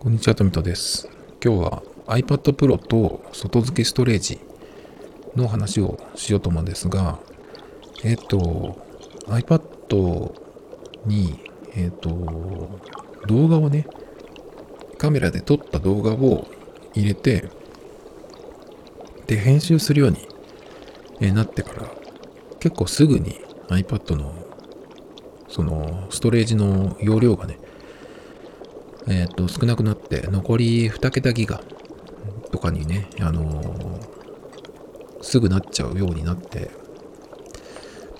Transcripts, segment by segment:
こんにちは、トミトです。今日は iPad Pro と外付けストレージの話をしようと思うんですが、えっ、と、iPad に、えっ、と、動画をね、カメラで撮った動画を入れて、で、編集するようになってから、結構すぐに iPad のそのストレージの容量がね、えっ、ー、と、少なくなってて、残り2桁ギガとかにね、あのー、すぐなっちゃうようになって、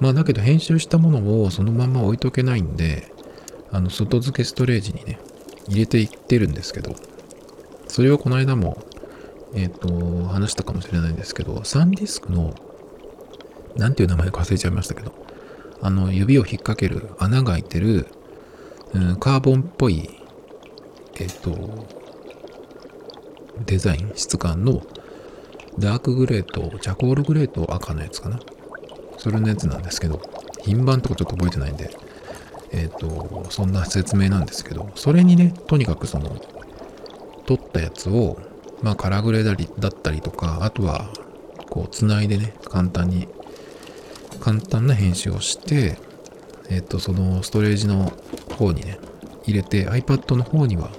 まあだけど編集したものをそのまま置いとけないんで、あの、外付けストレージにね、入れていってるんですけど、それをこの間も、えっ、ー、と、話したかもしれないんですけど、サンディスクの、なんていう名前か忘れちゃいましたけど、あの、指を引っ掛ける穴が開いてる、うん、カーボンっぽいえっ、と、デザイン、質感のダークグレーとチャコールグレーと赤のやつかな。それのやつなんですけど、品番とかちょっと覚えてないんで、えっ、と、そんな説明なんですけど、それにね、とにかくその、撮ったやつを、まあ、カラグレーだりだったりとか、あとは、こう、つないでね、簡単に、簡単な編集をして、えっ、と、そのストレージの方にね、入れて iPad の方には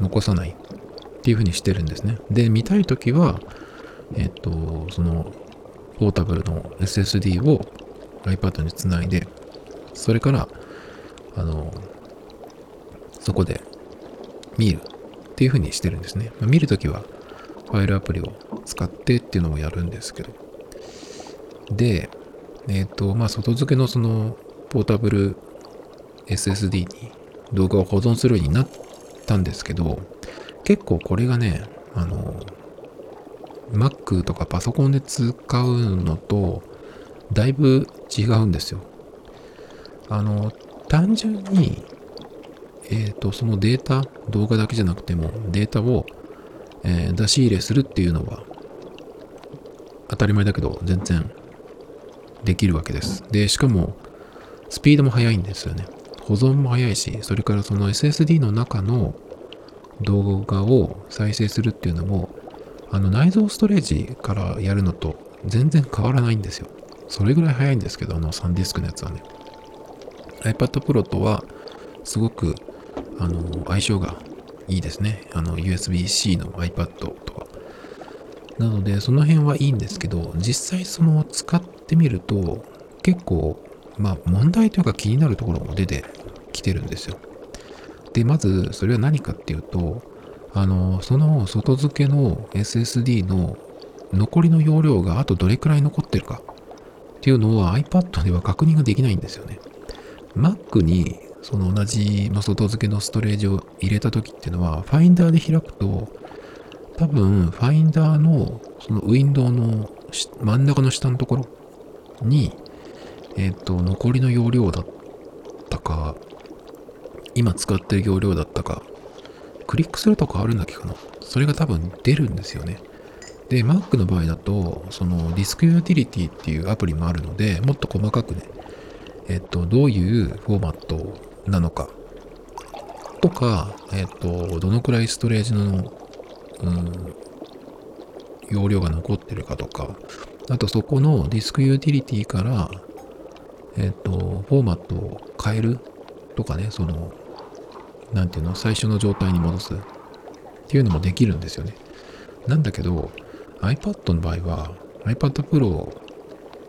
残さないっていう風にしてるんですね。で、見たいときは、えっと、その、ポータブルの SSD を iPad につないで、それから、あの、そこで見るっていう風にしてるんですね。まあ、見るときは、ファイルアプリを使ってっていうのをやるんですけど。で、えっ、と、まあ、外付けのその、ポータブル SSD に動画を保存するようになったんですけど、結構これがね、あの、Mac とかパソコンで使うのと、だいぶ違うんですよ。あの、単純に、えっ、ー、と、そのデータ、動画だけじゃなくても、データを、えー、出し入れするっていうのは、当たり前だけど、全然できるわけです。で、しかも、スピードも速いんですよね。保存も早いし、それからその SSD の中の動画を再生するっていうのも、あの内蔵ストレージからやるのと全然変わらないんですよ。それぐらい早いんですけど、あのサンディスクのやつはね。iPad Pro とはすごくあの相性がいいですね。あの USB-C の iPad とは。なので、その辺はいいんですけど、実際その使ってみると結構まあ問題というか気になるところも出てきてるんですよ。で、まずそれは何かっていうと、あの、その外付けの SSD の残りの容量があとどれくらい残ってるかっていうのは iPad では確認ができないんですよね。Mac にその同じ外付けのストレージを入れた時っていうのは、Finder で開くと、多分 Finder のそのウィンドウの真ん中の下のところに、えっ、と、残りの容量だったか、今使ってる容量だったか、クリックするとかあるんだっけかな。それが多分出るんですよね。で、Mac の場合だと、そのディスクユーティリティっていうアプリもあるので、もっと細かくね、えっと、どういうフォーマットなのか、とか、えっと、どのくらいストレージの、うん、容量が残ってるかとか、あとそこのディスクユーティリティからえっ、と、フォーマットを変えるとかね、その、なんていうの、最初の状態に戻すっていうのもできるんですよね。なんだけど、iPad の場合は、iPad Pro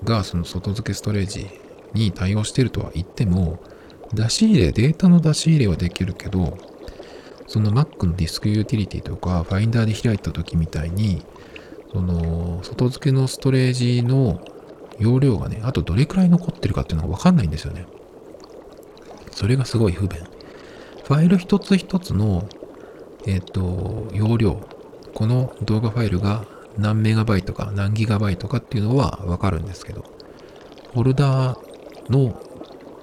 がその外付けストレージに対応してるとは言っても、出し入れ、データの出し入れはできるけど、その Mac のディスクユーティリティとか、Finder で開いた時みたいに、その外付けのストレージの容量がね、あとどれくらい残ってるかっていうのがわかんないんですよね。それがすごい不便。ファイル一つ一つの、えっ、ー、と、容量、この動画ファイルが何メガバイトか何ギガバイトかっていうのはわかるんですけど、フォルダーの、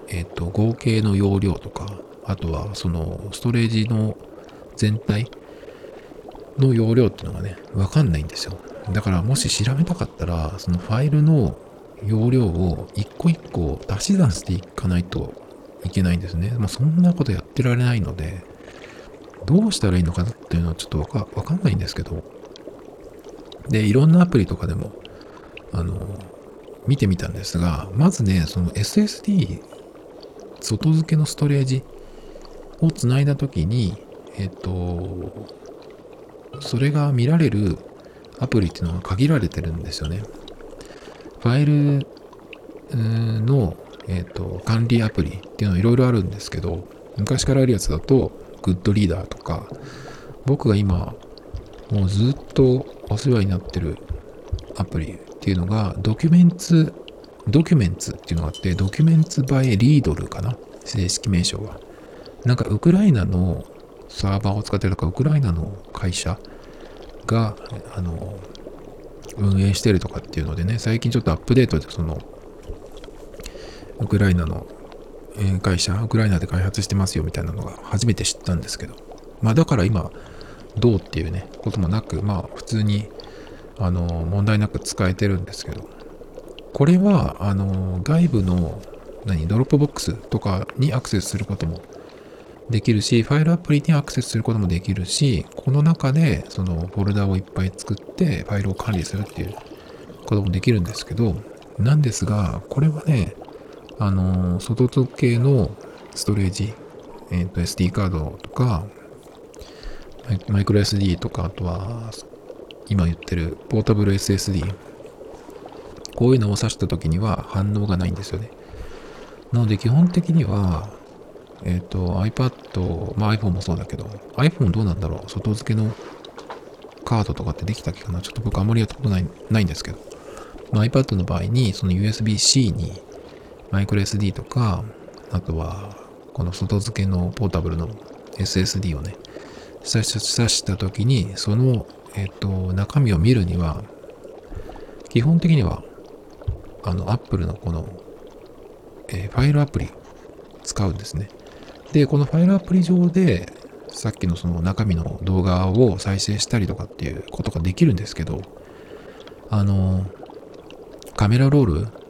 えっ、ー、と、合計の容量とか、あとはそのストレージの全体の容量っていうのがね、わかんないんですよ。だからもし調べたかったら、そのファイルの容量を一個一個足し算していかないといけないんですね。まあ、そんなことやってられないので、どうしたらいいのかなっていうのはちょっとわかわかんないんですけど、で、いろんなアプリとかでも、あの、見てみたんですが、まずね、その SSD、外付けのストレージをつないだときに、えっと、それが見られるアプリっていうのは限られてるんですよね。ファイルの、えっと、管理アプリっていうのはいろいろあるんですけど、昔からあるやつだと、グッドリーダーとか、僕が今、もうずっとお世話になってるアプリっていうのが、ドキュメンツ、ドキュメンツっていうのがあって、ドキュメンツバイリードルかな？正式名称は。なんかウクライナのサーバーを使ってるとか、ウクライナの会社が、あの、運営してるとかっていうのでね、最近ちょっとアップデートでその、ウクライナの会社、ウクライナで開発してますよみたいなのが初めて知ったんですけど、まあだから今、どうっていうね、こともなく、まあ普通に、あの、問題なく使えてるんですけど、これは、あの、外部の、何、 Dropbox とかにアクセスすることもできるし、ファイルアプリにアクセスすることもできるし、この中でそのフォルダをいっぱい作ってファイルを管理するっていうこともできるんですけど、なんですが、これはね、あの、外付けのストレージ、えっ、ー、と SD カードとか、マイクロ SD とか、あとは、今言ってるポータブル SSD、こういうのを指した時には反応がないんですよね。なので基本的には、えっ、ー、と、iPad、まあ iPhone もそうだけど、iPhone どうなんだろう外付けのカードとかってできたっけかなちょっと僕あんまりやったことないないんですけど、まあ、iPad の場合に、その USB-C にマイクロ SD とか、あとは、この外付けのポータブルの SSD をね、挿したときに、その、えっ、と、中身を見るには、基本的には、あの、Apple のこの、えー、ファイルアプリ使うんですね。で、このファイルアプリ上で、さっきのその中身の動画を再生したりとかっていうことができるんですけど、あの、カメラロール、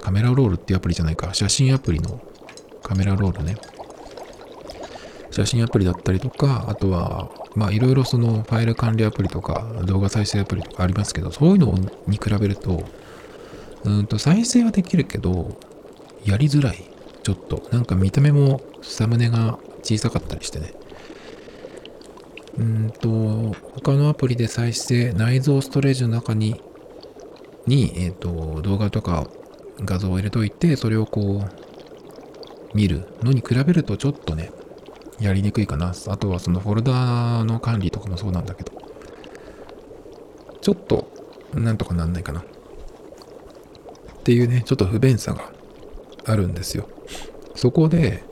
カメラロールっていうアプリじゃないか、写真アプリのカメラロールね。写真アプリだったりとか、あとは、まあいろいろそのファイル管理アプリとか動画再生アプリとかありますけど、そういうのに比べると、うんと再生はできるけど、やりづらい。ちょっと。なんか見た目もサムネが小さかったりしてね。うんと、他のアプリで再生、内蔵ストレージの中に、に、えっ、ー、と、動画とか画像を入れといて、それをこう、見るのに比べるとちょっとね、やりにくいかな。あとはそのフォルダの管理とかもそうなんだけど、ちょっと、なんとかなんないかな。っていうね、ちょっと不便さがあるんですよ。そこで、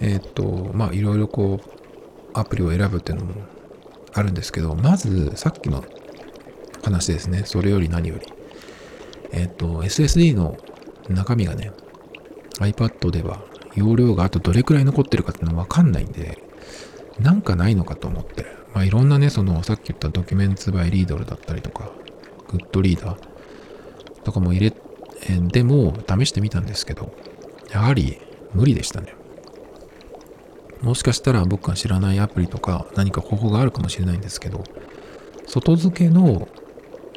えっ、と、まあ、いろいろこう、アプリを選ぶっていうのもあるんですけど、まず、さっきの話ですね。それより何より。えっ、と、SSD の中身がね、iPad では容量があとどれくらい残ってるかっていうのわかんないんで、なんかないのかと思って、まあ、いろんなね、その、さっき言ったドキュメンツバイリードルだったりとか、グッドリーダーとかも入れでも試してみたんですけど、やはり無理でしたね。もしかしたら僕が知らないアプリとか何か方法があるかもしれないんですけど、外付けの、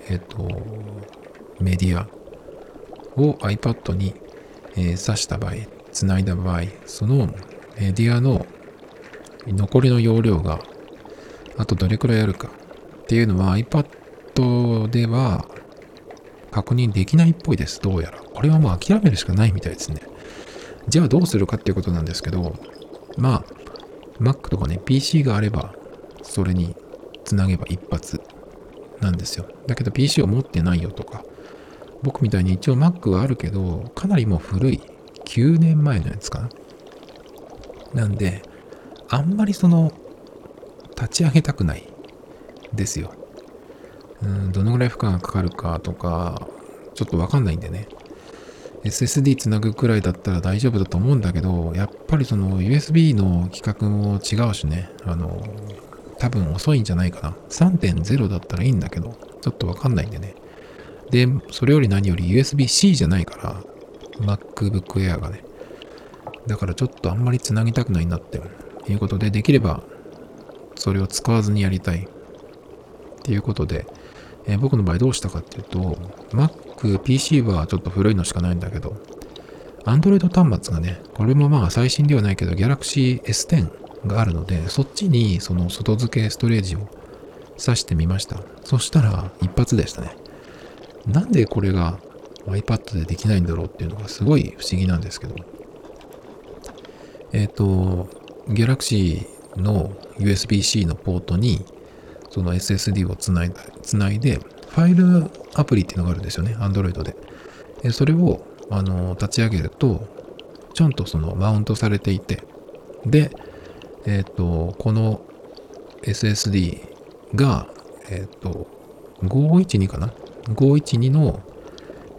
えっ、と、メディアを iPad に、え、挿した場合、繋いだ場合、そのメディアの残りの容量があとどれくらいあるかっていうのは iPad では確認できないっぽいです。どうやら。これはもう諦めるしかないみたいですね。じゃあどうするかっていうことなんですけど、まあ、Mac とかね、PC があれば、それにつなげば一発なんですよ。だけど PC を持ってないよとか、僕みたいに一応 Mac はあるけど、かなりもう古い、9年前のやつかな。なんで、あんまりその、立ち上げたくないですよ。うんどのぐらい負荷がかかるかとか、ちょっとわかんないんでね。SSD つなぐくらいだったら大丈夫だと思うんだけど、やっぱりその USB の規格も違うしね、あの、多分遅いんじゃないかな。3.0だったらいいんだけど、ちょっとわかんないんでね。で、それより何より USB-C じゃないから、MacBook Air がね。だからちょっとあんまりつなぎたくないなっていうことで、できればそれを使わずにやりたいっていうことで、えー、僕の場合どうしたかっていうと、Mac、PC はちょっと古いのしかないんだけど、Android 端末がね、これもまあ最新ではないけど、Galaxy S10 があるので、そっちにその外付けストレージを挿してみました。そしたら一発でしたね。なんでこれが iPad でできないんだろうっていうのがすごい不思議なんですけど。えっ、ー、と、Galaxy の USB-C のポートにその SSD をつないつないで、ファイルアプリっていうのがあるんですよね、Android で。でそれをあの立ち上げると、ちゃんとそのマウントされていて、で、えっ、ー、と、この SSD が、えっ、ー、と、512かな ?512 の、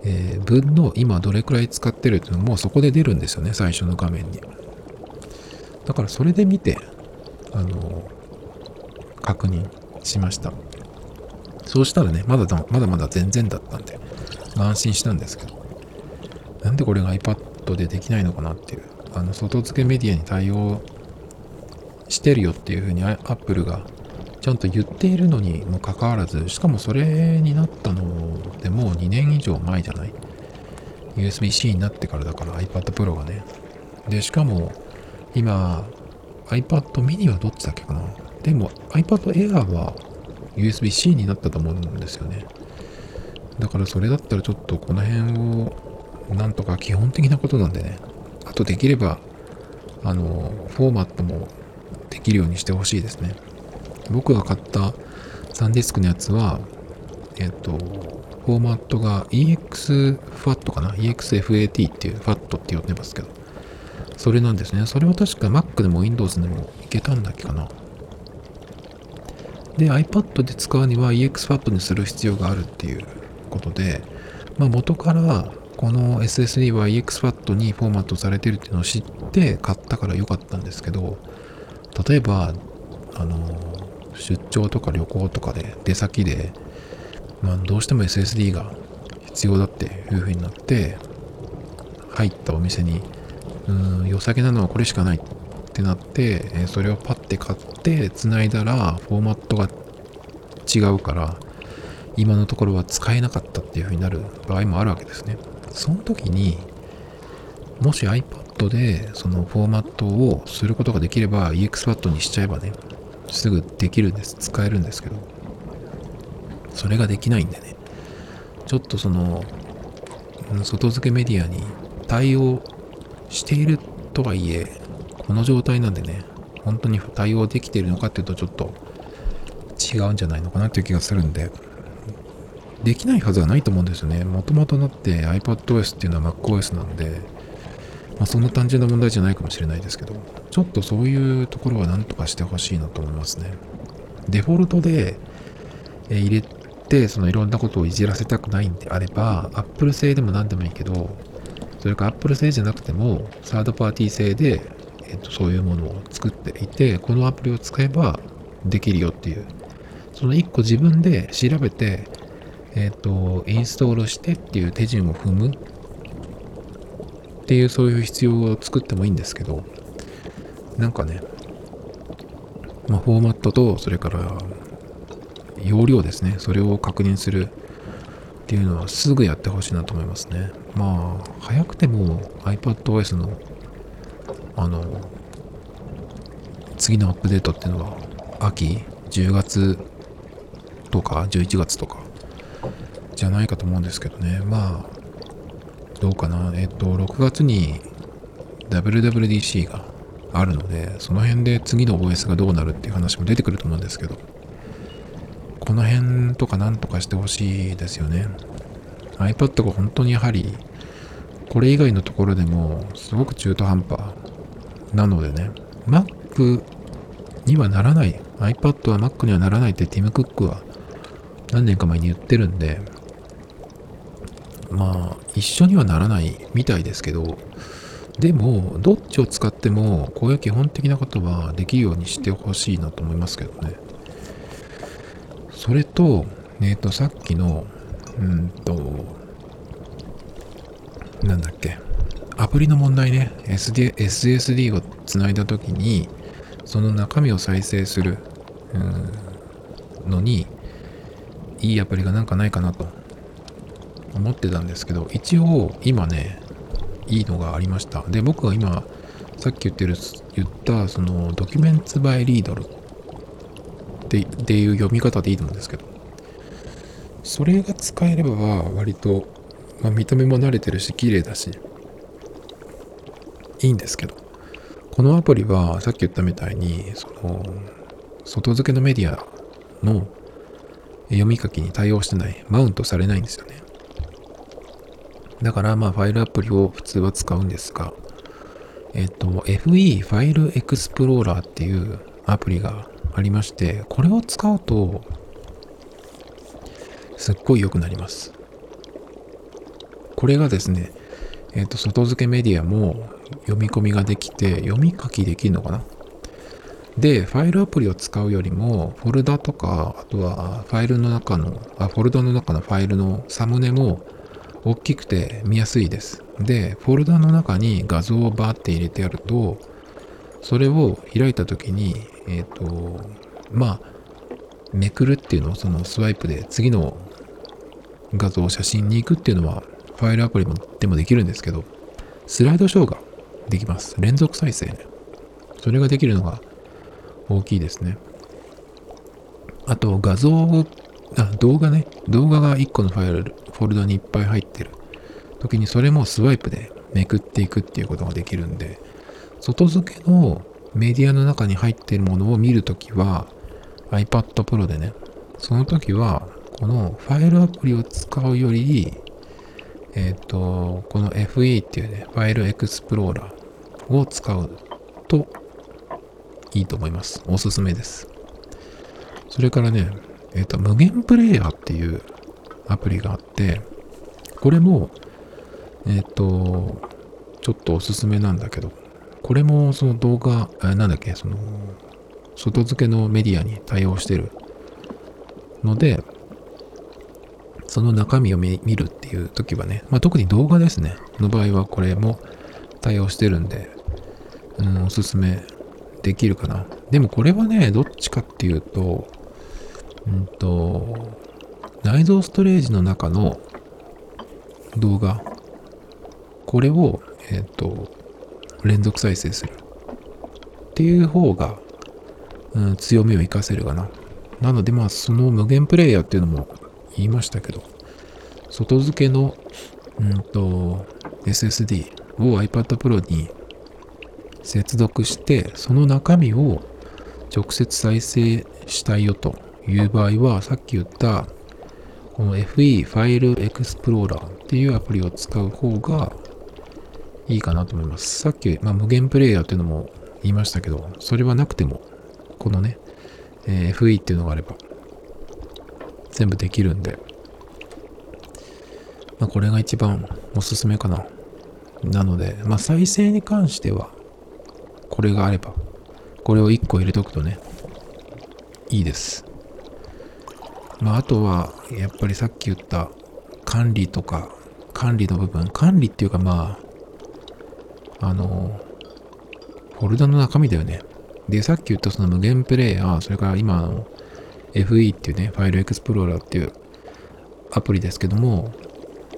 えー、分の今どれくらい使ってるっていうのもそこで出るんですよね、最初の画面に。だからそれで見て、あの、確認しました。そうしたらね、まだまだまだ全然だったんで、安心したんですけど、なんでこれが iPad でできないのかなっていう、あの、外付けメディアに対応してるよっていうふうに Apple がちゃんと言っているのにもかかわらず、しかもそれになったのでもう2年以上前じゃない ?USB-C になってからだから iPad Pro がね。で、しかも今 iPad mini はどっちだっけかな？でも iPad Air は USB-C になったと思うんですよね。だからそれだったらちょっとこの辺をなんとか基本的なことなんでね。あとできればあのフォーマットもできるようにしてほしいですね。僕が買ったサンディスクのやつはえっ、とフォーマットが EXFAT かな ?EXFAT っていう FAT って呼んでますけどそれなんですね。それは確か Mac でも Windows でもいけたんだっけかな？で、iPad で使うには EXFAT にする必要があるっていうことで、まあ、元からこの SSD は EXFAT にフォーマットされてるっていうのを知って買ったから良かったんですけど、例えば、あの、出張とか旅行とかで出先で、まあ、どうしても SSD が必要だっていう風になって、入ったお店に、うん、良さげなのはこれしかないってなって、それをパッて買って繋いだらフォーマットが違うから今のところは使えなかったっていう風になる場合もあるわけですね。その時にもし iPad でそのフォーマットをすることができれば EXFAT にしちゃえばねすぐできるんです使えるんですけどそれができないんでねちょっとその外付けメディアに対応しているとはいえこの状態なんでね、本当に対応できているのかっていうとちょっと違うんじゃないのかなっていう気がするんで、できないはずはないと思うんですよね。もともとだって iPadOS っていうのは MacOS なんで、まあ、そんな単純な問題じゃないかもしれないですけど、ちょっとそういうところは何とかしてほしいなと思いますね。デフォルトで入れて、そのいろんなことをいじらせたくないんであれば、Apple 製でも何でもいいけど、それか Apple 製じゃなくても、サードパーティー製でえっと、そういうものを作っていて、このアプリを使えばできるよっていう、その1個自分で調べて、えっと、インストールしてっていう手順を踏むっていうそういう必要を作ってもいいんですけど、なんかね、まあ、フォーマットと、それから容量ですね、それを確認するっていうのはすぐやってほしいなと思いますね。まあ、早くても iPadOS のあの次のアップデートっていうのは秋10月とか11月とかじゃないかと思うんですけどねまあどうかな。えっと6月に WWDC があるのでその辺で次の OS がどうなるっていう話も出てくると思うんですけどこの辺とかなんとかしてほしいですよね。iPad が本当にやはりこれ以外のところでもすごく中途半端なのでね、Mac にはならない、iPad は Mac にはならないってティム・クックは何年か前に言ってるんで、まあ、一緒にはならないみたいですけど、でも、どっちを使っても、こういう基本的なことはできるようにしてほしいなと思いますけどね。それと、えっ、ー、と、さっきの、うんと、なんだっけ、アプリの問題ね、SD SSD をつないだときに、その中身を再生するうんのにいいアプリがなんかないかなと思ってたんですけど一応今ねいいのがありました。で僕が今さっき言ってる言ったそのドキュメンツバイリードルってっていう読み方でいいと思うんですけどそれが使えれば割と、まあ、見た目も慣れてるし綺麗だしいいんですけどこのアプリはさっき言ったみたいにその外付けのメディアの読み書きに対応してないマウントされないんですよね。だからまあファイルアプリを普通は使うんですがえっと FE ファイルエクスプローラーっていうアプリがありましてこれを使うとすっごい良くなります。これがですねえっ、と外付けメディアも読み込みができて読み書きできるのかな？で、ファイルアプリを使うよりも、フォルダとか、あとはファイルの中の、あフォルダの中のファイルのサムネも大きくて見やすいです。で、フォルダの中に画像をバーって入れてやると、それを開いた時に、えっ、ー、と、まあ、めくるっていうのをそのスワイプで次の画像、写真に行くっていうのは、ファイルアプリもでもできるんですけど、スライドショーができます。連続再生ね。それができるのが大きいですね。あと画像を、あ、動画ね。動画が1個のファイル、フォルダにいっぱい入ってる時にそれもスワイプでめくっていくっていうことができるんで、外付けのメディアの中に入ってるものを見るときは iPad Pro でね、その時はこのファイルアプリを使うより、えっ、ー、と、この FE っていうね、ファイルエクスプローラーを使うといいと思います。おすすめです。それからね、えっ、ー、と、無限プレイヤーっていうアプリがあって、これも、えっ、ー、と、ちょっとおすすめなんだけど、これもその動画、えなんだっけ、その、外付けのメディアに対応してるので、その中身を見るっていう時はね、まあ、特に動画ですね、の場合はこれも対応してるんで、うん、おすすめできるかな。でもこれはね、どっちかっていうと、うんと、内蔵ストレージの中の動画、これを、えっ、ー、と、連続再生するっていう方が、うん、強みを活かせるかな。なのでまあその無限プレイヤーっていうのも言いましたけど、外付けの、うんと、SSD を iPad Pro に接続してその中身を直接再生したいよという場合はさっき言ったこの FE ファイルエクスプローラーっていうアプリを使う方がいいかなと思います。さっき、まあ、無限プレイヤーっていうのも言いましたけど、それはなくても、このね、えー、FE っていうのがあれば、全部できるんで、まあ、これが一番おすすめかな。なので、まあ、再生に関しては、これがあれば、これを1個入れとくとね、いいです。まあ、あとは、やっぱりさっき言った管理とか、管理の部分、管理っていうかまあ、あの、フォルダの中身だよね。で、さっき言ったその無限プレイヤー、それから今の FE っていうね、ファイルエクスプローラーっていうアプリですけども、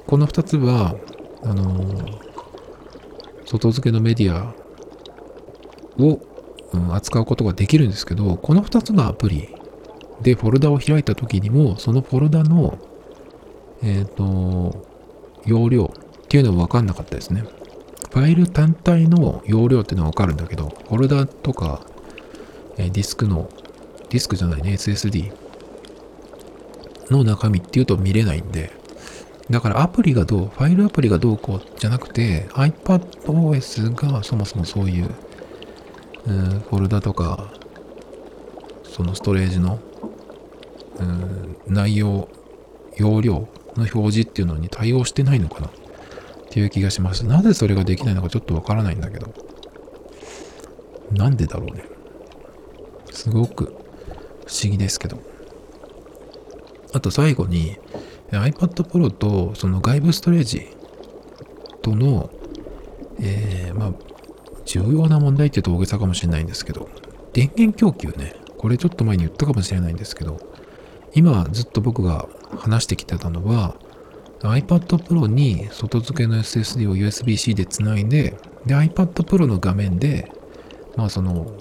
この2つは、あの、外付けのメディアを、うん、扱うことができるんですけど、この2つのアプリでフォルダを開いた時にも、そのフォルダの、えっ、ー、と、容量っていうのは分かんなかったですね。ファイル単体の容量っていうのは分かるんだけど、フォルダとか、えディスクの、ディスクじゃないね、SSD の中身っていうと見れないんで、だからアプリがどう、ファイルアプリがどうこうじゃなくて、iPadOS がそもそもそういううん、フォルダとか、そのストレージの、内容、容量の表示っていうのに対応してないのかな？っていう気がします。なぜそれができないのかちょっとわからないんだけど。なんでだろうね。すごく不思議ですけど。あと最後に iPad Pro とその外部ストレージとの、えー、まあ重要な問題って言うと大げさかもしれないんですけど、電源供給ね、これちょっと前に言ったかもしれないんですけど、今ずっと僕が話してきてたのは、iPad Pro に外付けの SSD を USB-C でつないで、で、iPad Pro の画面で、まあその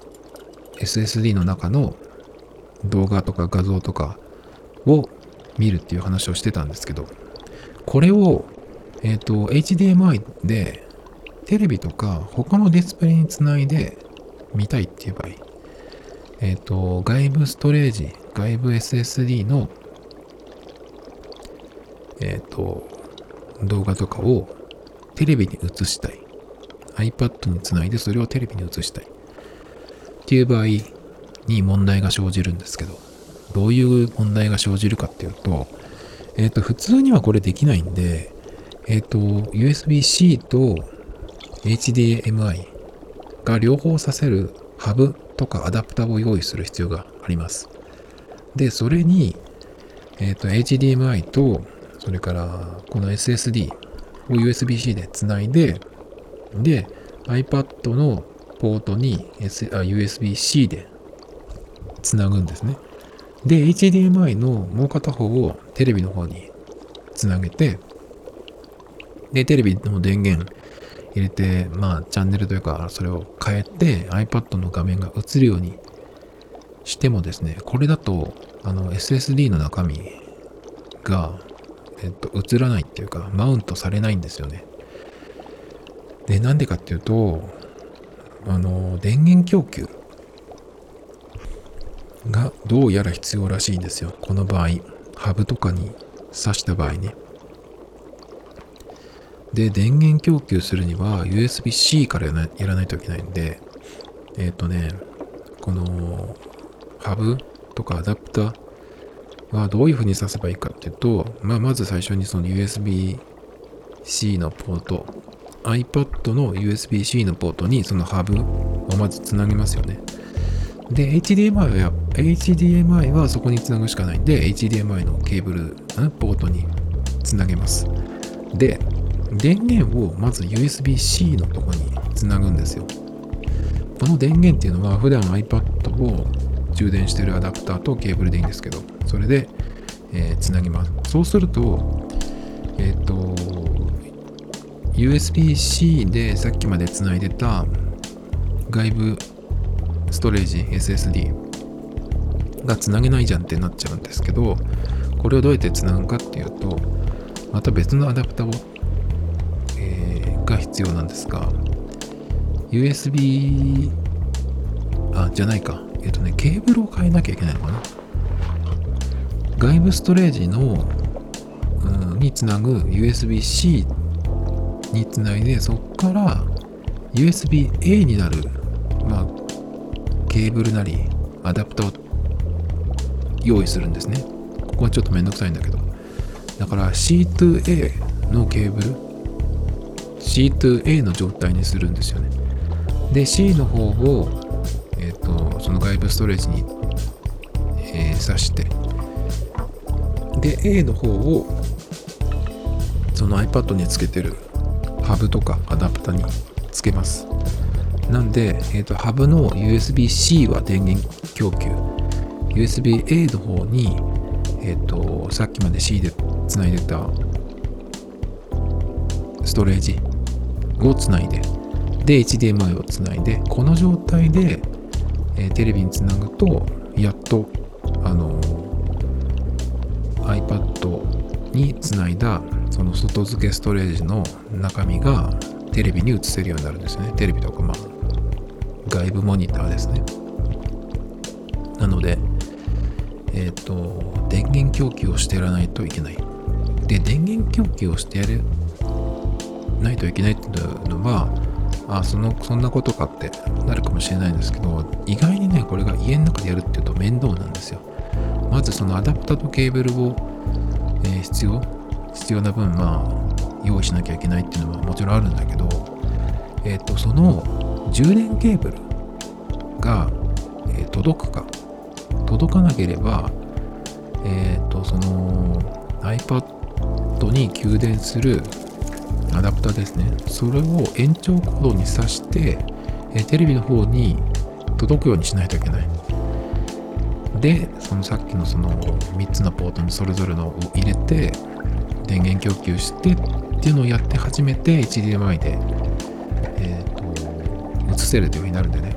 SSD の中の動画とか画像とかを見るっていう話をしてたんですけど、これを、えっ、ー、と、HDMI でテレビとか他のディスプレイにつないで見たいっていう場合、えっ、ー、と、外部ストレージ、外部 SSD の、えっ、ー、と、動画とかをテレビに映したい。iPad につないでそれをテレビに映したい。っていう場合に問題が生じるんですけど、どういう問題が生じるかっていうと、えっ、ー、と、普通にはこれできないんで、えっ、ー、と、USB-C と HDMI が両方させるハブとかアダプタを用意する必要があります。で、それに、えっ、ー、と、HDMI と、それからこの SSD を USB-C でつないで、で、iPad のポートに、S、USB-C でつなぐんですね。で、HDMI のもう片方をテレビの方につなげて、で、テレビの電源入れて、まあ、チャンネルというか、それを変えて iPad の画面が映るようにしてもですね、これだと、あの、SSD の中身が、えっと、映らないっていうか、マウントされないんですよね。で、なんでかっていうと、あの、電源供給がどうやら必要らしいんですよ。この場合、ハブとかに挿した場合ね。で、電源供給するには USB-C からやらないといけないんで、えっ、ー、とね、このハブとかアダプターはどういうふうに挿せばいいかっていうと、まあ、まず最初にその USB-C のポート、iPad の USB-C のポートにそのハブをまずつなぎますよね。で、HDMI は、HDMI はそこにつなぐしかないんで、HDMI のケーブル、ポートにつなげます。で、電源をまず USB-C のとこにつなぐんですよ。この電源っていうのは普段 iPad を充電してるアダプターとケーブルでいいんですけど、それで、えー、つなぎます。そうすると、えっ、ー、と、USB-C でさっきまでつないでた外部ストレージ SSD がつなげないじゃんってなっちゃうんですけど、これをどうやってつなぐかっていうと、また別のアダプタをえが必要なんですが、USB、あ、じゃないか。えっ、とね、ケーブルを変えなきゃいけないのかな？外部ストレージの、うん、につなぐ USB-C につないで、そこから USB-A になる、まあ、ケーブルなり、アダプターを用意するんですね。ここはちょっとめんどくさいんだけど。だから C to A のケーブル C to A の状態にするんですよね。で、C の方を、その外部ストレージに、えー、挿して、で、A の方を、その iPad につけてるハブとかアダプタにつけます。なんで、え、ー、と、ハブの USB-C は電源供給、USB-A の方に、えっ、ー、と、さっきまで C でつないでたストレージをつないで、で、HDMI をつないで、この状態で、え、テレビにつなぐと、やっと、あの、iPad につないだ、その外付けストレージの中身がテレビに映せるようになるんですね。テレビとか、まあ、外部モニターですね。なので、えっ、ー、と、電源供給をしてやらないといけない。で、電源供給をしてやるないといけないっていうのは、あそのそんなことかってなるかもしれないんですけど、意外にね、これが家の中でやるっていうと面倒なんですよ。まずそのアダプタとケーブルを、えー、必要、必要な分、まあ、用意しなきゃいけないっていうのはもちろんあるんだけど、えっ、ー、と、その充電ケーブルが、えー、届くか、届かなければ、えっ、と、その iPad に給電するアダプターですね。それを延長コードに挿して、えテレビの方に、届くようにしないといけない。でそのさっきのその3つのポートにそれぞれのを入れて電源供給してっていうのをやって初めて HDMI でえっ、と映せるというふうになるんでね。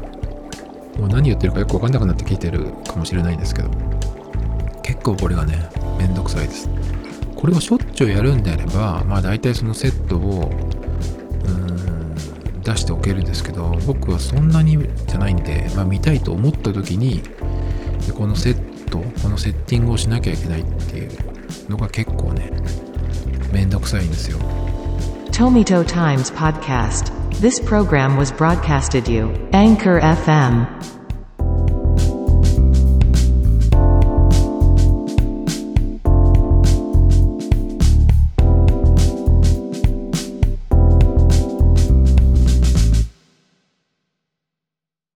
もう何言ってるかよく分かんなくなって聞いてるかもしれないんですけど。結構これがねめんどくさいです。これをしょっちゅうやるんであればまあ大体そのセットをうーん出しておけるんですけど僕はそんなにじゃないんで、まあ、見たいと思った時にこのセットこのセッティングをしなきゃいけないっていうのが結構ねめんどくさいんですよ Tomito Times Podcast. This program was broadcasted you, Anchor FM.